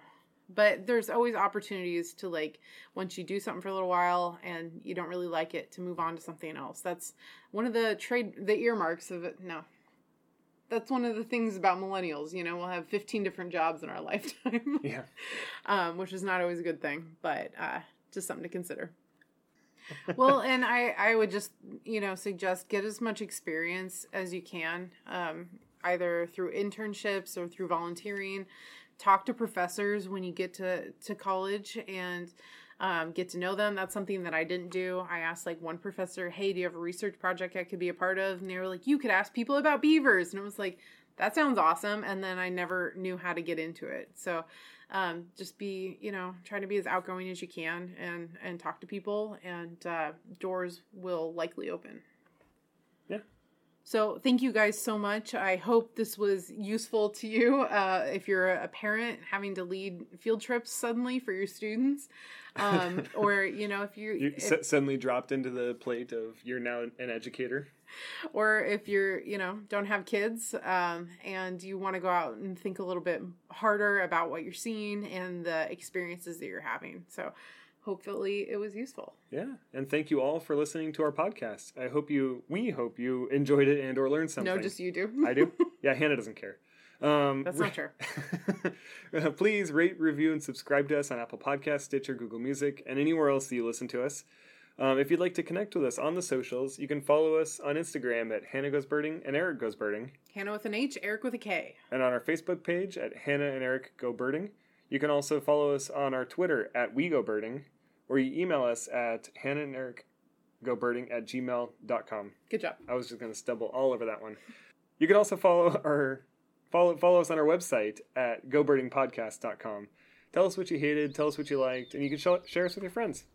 But there's always opportunities to like once you do something for a little while and you don't really like it to move on to something else. That's one of the trade the earmarks of it. No. That's one of the things about millennials, you know, we'll have 15 different jobs in our lifetime. Yeah. um, which is not always a good thing, but uh, just something to consider. Well, and I, I would just, you know, suggest get as much experience as you can, um, either through internships or through volunteering. Talk to professors when you get to, to college and um, get to know them. That's something that I didn't do. I asked like one professor, hey, do you have a research project I could be a part of? And they were like, you could ask people about beavers. And it was like, that sounds awesome. And then I never knew how to get into it. So um, just be, you know, try to be as outgoing as you can and, and talk to people, and uh, doors will likely open. Yeah. So thank you guys so much. I hope this was useful to you. Uh, if you're a parent having to lead field trips suddenly for your students, um, or you know, if you, You if- suddenly dropped into the plate of you're now an educator. or if you're you know don't have kids um, and you want to go out and think a little bit harder about what you're seeing and the experiences that you're having so hopefully it was useful Yeah, and thank you all for listening to our podcast. I hope you, we hope you enjoyed it and or learned something. no just you do I do. Yeah, Hannah doesn't care. Um, that's not true Please rate, review, and subscribe to us on Apple Podcasts, Stitcher, Google Music, and anywhere else that you listen to us. Um, if you'd like to connect with us on the socials, you can follow us on Instagram at Hannah Goes Birding and Eric Goes Birding, hannah with an h eric with a k and on our Facebook page at Hannah and Eric Go Birding. You can also follow us on our Twitter at We Go Birding, or you email us at Hannah and Eric Go Birding at gmail.com. good job I was just going to stumble all over that one. You can also follow our follow follow us on our website at gobirdingpodcast.com. Tell us what you hated, tell us what you liked, and you can sh- share us with your friends.